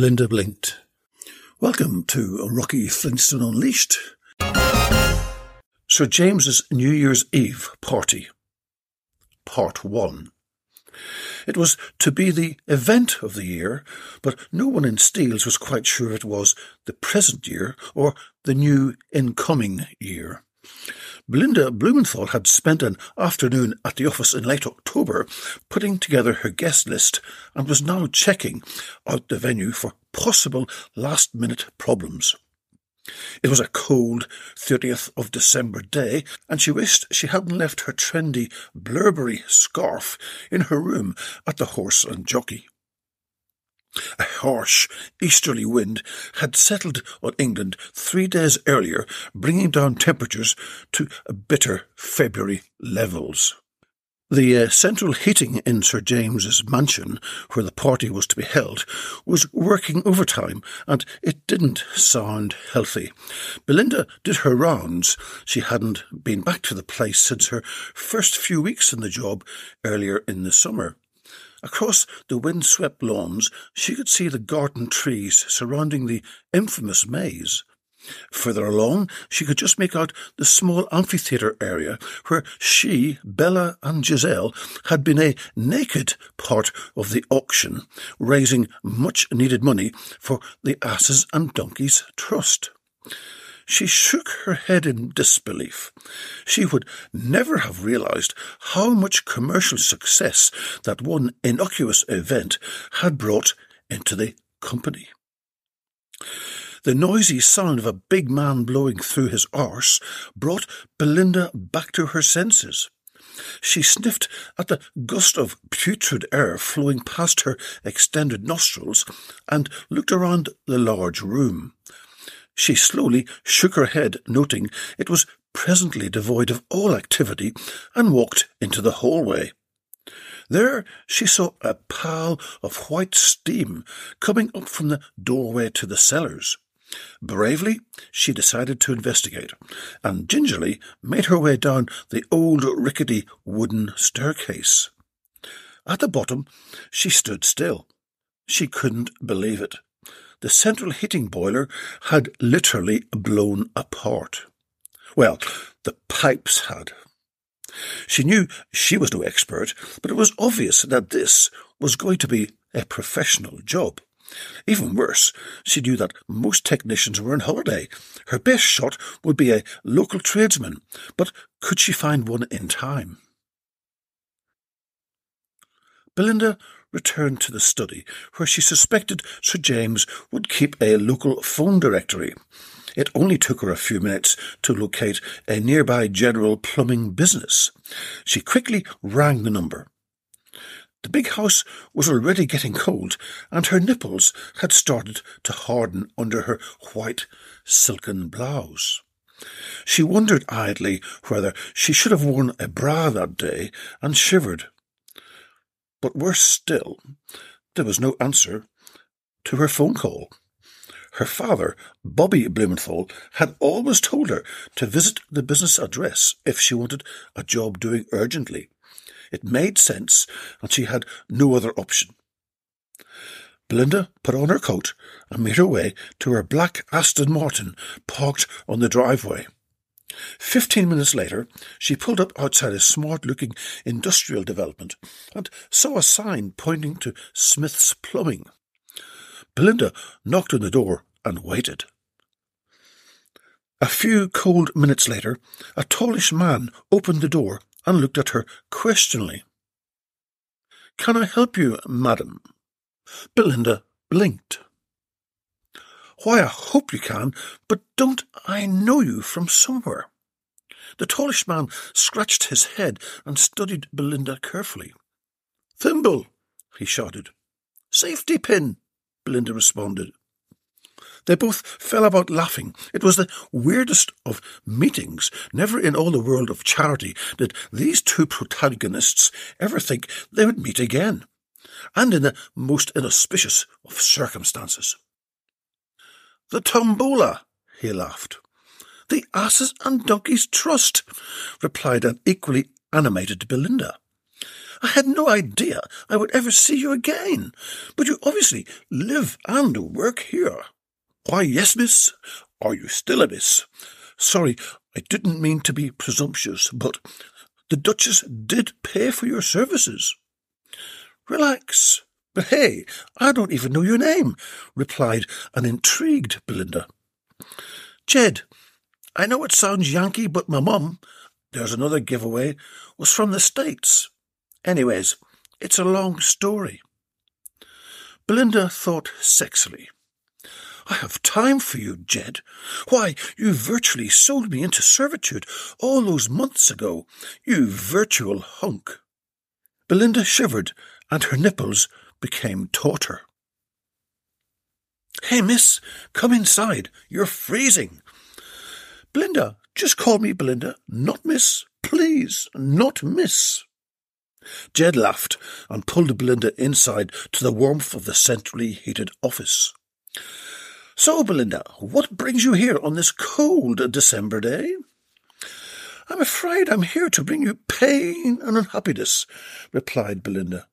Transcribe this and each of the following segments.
Belinda blinked. Welcome to Rocky Flintstone Unleashed. Sir James's New Year's Eve party. Part 1. It was to be the event of the year, but no one in Steele's was quite sure it was the present year or the new incoming year. Belinda Blumenthal had spent an afternoon at the office in late October putting together her guest list and was now checking out the venue for possible last minute problems. It was a cold 30th of December day, and she wished she hadn't left her trendy Blurberry scarf in her room at the Horse and Jockey. A harsh easterly wind had settled on England three days earlier, bringing down temperatures to bitter February levels. The uh, central heating in Sir James's mansion, where the party was to be held, was working overtime, and it didn't sound healthy. Belinda did her rounds. She hadn't been back to the place since her first few weeks in the job earlier in the summer. Across the wind-swept lawns, she could see the garden trees surrounding the infamous maze. Further along, she could just make out the small amphitheatre area where she, Bella, and Giselle had been a naked part of the auction, raising much needed money for the Asses and Donkeys Trust. She shook her head in disbelief. She would never have realized how much commercial success that one innocuous event had brought into the company. The noisy sound of a big man blowing through his arse brought Belinda back to her senses. She sniffed at the gust of putrid air flowing past her extended nostrils and looked around the large room. She slowly shook her head, noting it was presently devoid of all activity, and walked into the hallway. There she saw a pall of white steam coming up from the doorway to the cellars. Bravely, she decided to investigate, and gingerly made her way down the old rickety wooden staircase. At the bottom, she stood still. She couldn't believe it. The central heating boiler had literally blown apart. Well, the pipes had. She knew she was no expert, but it was obvious that this was going to be a professional job. Even worse, she knew that most technicians were on holiday. Her best shot would be a local tradesman, but could she find one in time? Belinda returned to the study, where she suspected Sir James would keep a local phone directory. It only took her a few minutes to locate a nearby general plumbing business. She quickly rang the number. The big house was already getting cold, and her nipples had started to harden under her white silken blouse. She wondered idly whether she should have worn a bra that day, and shivered. But worse still, there was no answer to her phone call. Her father, Bobby Blumenthal, had always told her to visit the business address if she wanted a job doing urgently. It made sense, and she had no other option. Belinda put on her coat and made her way to her black Aston Martin parked on the driveway. Fifteen minutes later, she pulled up outside a smart looking industrial development and saw a sign pointing to Smith's Plumbing. Belinda knocked on the door and waited. A few cold minutes later, a tallish man opened the door and looked at her questioningly. Can I help you, madam? Belinda blinked. Why, I hope you can, but don't I know you from somewhere? The tallish man scratched his head and studied Belinda carefully. Thimble, he shouted. Safety pin, Belinda responded. They both fell about laughing. It was the weirdest of meetings. Never in all the world of charity did these two protagonists ever think they would meet again, and in the most inauspicious of circumstances. The tombola, he laughed. The Asses and Donkeys Trust, replied an equally animated Belinda. I had no idea I would ever see you again, but you obviously live and work here. Why, yes, miss. Are you still a miss? Sorry, I didn't mean to be presumptuous, but the Duchess did pay for your services. Relax. But hey, I don't even know your name, replied an intrigued Belinda. Jed, I know it sounds Yankee, but my mum, there's another giveaway, was from the States. Anyways, it's a long story. Belinda thought sexily. I have time for you, Jed. Why, you virtually sold me into servitude all those months ago, you virtual hunk. Belinda shivered, and her nipples became tauter. Hey, miss, come inside. You're freezing. Belinda, just call me Belinda, not miss. Please, not miss. Jed laughed and pulled Belinda inside to the warmth of the centrally heated office. So, Belinda, what brings you here on this cold December day? I'm afraid I'm here to bring you pain and unhappiness, replied Belinda.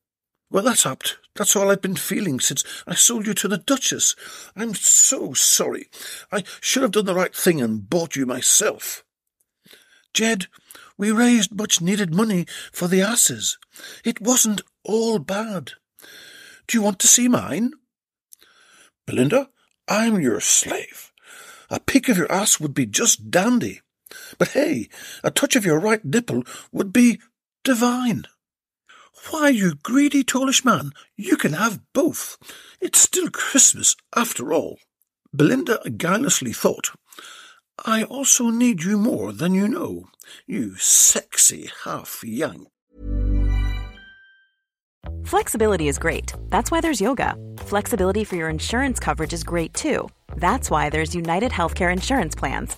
Well, that's apt. That's all I've been feeling since I sold you to the Duchess. I'm so sorry. I should have done the right thing and bought you myself. Jed, we raised much needed money for the asses. It wasn't all bad. Do you want to see mine? Belinda, I'm your slave. A peek of your ass would be just dandy. But hey, a touch of your right nipple would be divine. Why, you greedy tallish man, you can have both. It's still Christmas, after all. Belinda guilelessly thought, I also need you more than you know, you sexy half Yank. Flexibility is great. That's why there's yoga. Flexibility for your insurance coverage is great too. That's why there's United Healthcare Insurance Plans.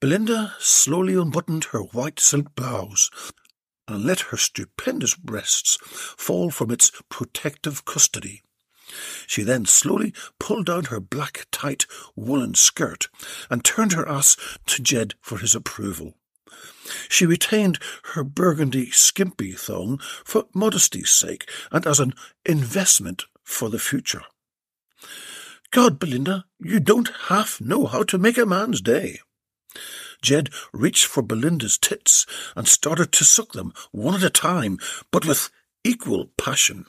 Belinda slowly unbuttoned her white silk blouse and let her stupendous breasts fall from its protective custody. She then slowly pulled down her black, tight woolen skirt and turned her ass to Jed for his approval. She retained her burgundy skimpy thong for modesty's sake and as an investment for the future. God, Belinda, you don't half know how to make a man's day. Jed reached for Belinda's tits and started to suck them one at a time, but with equal passion.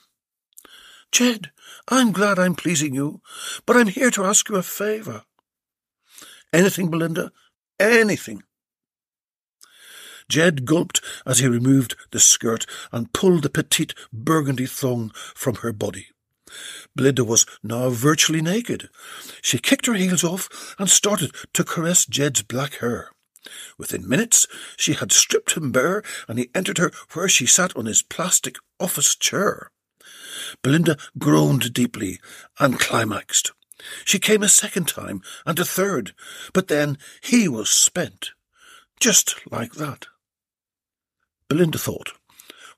Jed, I'm glad I'm pleasing you, but I'm here to ask you a favour. Anything, Belinda? Anything. Jed gulped as he removed the skirt and pulled the petite burgundy thong from her body. Belinda was now virtually naked. She kicked her heels off and started to caress Jed's black hair. Within minutes, she had stripped him bare, and he entered her where she sat on his plastic office chair. Belinda groaned deeply and climaxed. She came a second time and a third, but then he was spent. Just like that. Belinda thought,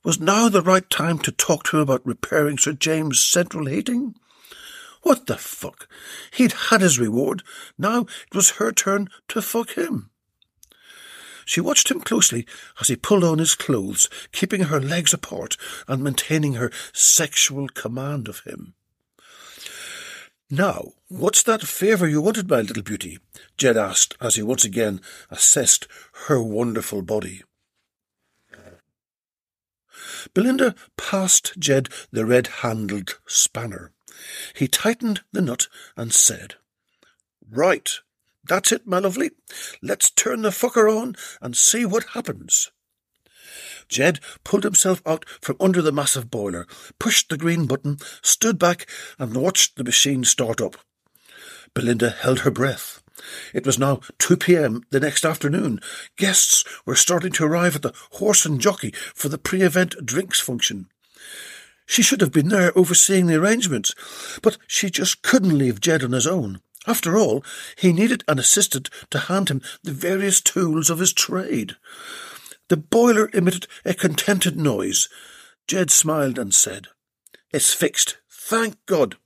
was now the right time to talk to him about repairing Sir James' central heating? What the fuck? He'd had his reward. Now it was her turn to fuck him. She watched him closely as he pulled on his clothes, keeping her legs apart and maintaining her sexual command of him. Now, what's that favour you wanted, my little beauty? Jed asked as he once again assessed her wonderful body. Belinda passed Jed the red-handled spanner. He tightened the nut and said, Right, that's it, my lovely. Let's turn the fucker on and see what happens. Jed pulled himself out from under the massive boiler, pushed the green button, stood back, and watched the machine start up. Belinda held her breath. It was now 2 p.m. the next afternoon. Guests were starting to arrive at the Horse and Jockey for the pre-event drinks function. She should have been there overseeing the arrangements, but she just couldn't leave Jed on his own. After all, he needed an assistant to hand him the various tools of his trade. The boiler emitted a contented noise. Jed smiled and said, It's fixed. Thank God.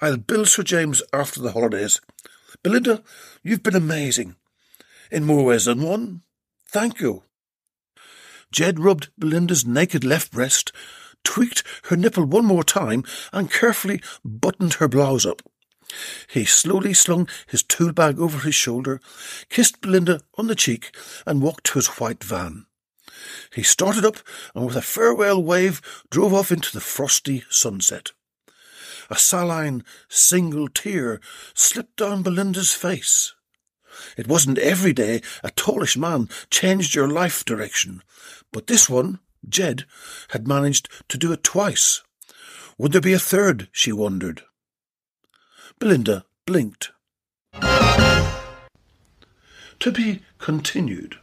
I'll bill Sir James after the holidays. Belinda, you've been amazing. In more ways than one. Thank you. Jed rubbed Belinda's naked left breast, tweaked her nipple one more time, and carefully buttoned her blouse up. He slowly slung his tool bag over his shoulder, kissed Belinda on the cheek, and walked to his white van. He started up and with a farewell wave drove off into the frosty sunset. A saline single tear slipped down Belinda's face. It wasn't every day a tallish man changed your life direction, but this one, Jed, had managed to do it twice. Would there be a third, she wondered. Belinda blinked. To be continued.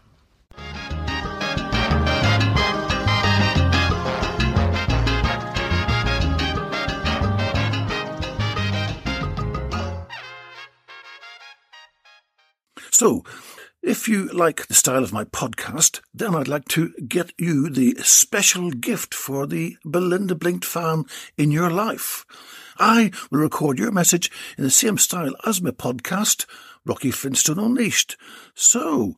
So, if you like the style of my podcast, then I'd like to get you the special gift for the Belinda Blinked fan in your life. I will record your message in the same style as my podcast, Rocky Flintstone Unleashed. So,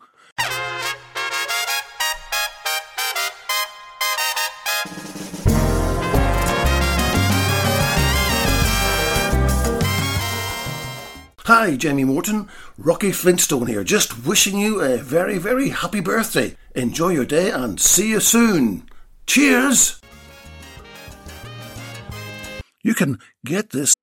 Hi, Jamie Morton. Rocky Flintstone here, just wishing you a very, very happy birthday. Enjoy your day and see you soon. Cheers! You can get this.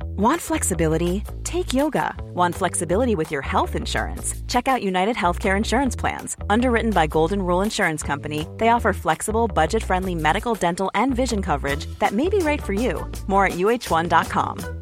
Want flexibility? Take yoga. Want flexibility with your health insurance? Check out United Healthcare Insurance Plans. Underwritten by Golden Rule Insurance Company, they offer flexible, budget friendly medical, dental, and vision coverage that may be right for you. More at uhone.com.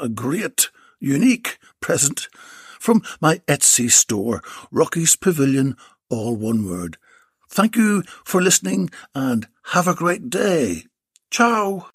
a great, unique present from my Etsy store, Rocky's Pavilion, all one word. Thank you for listening and have a great day. Ciao.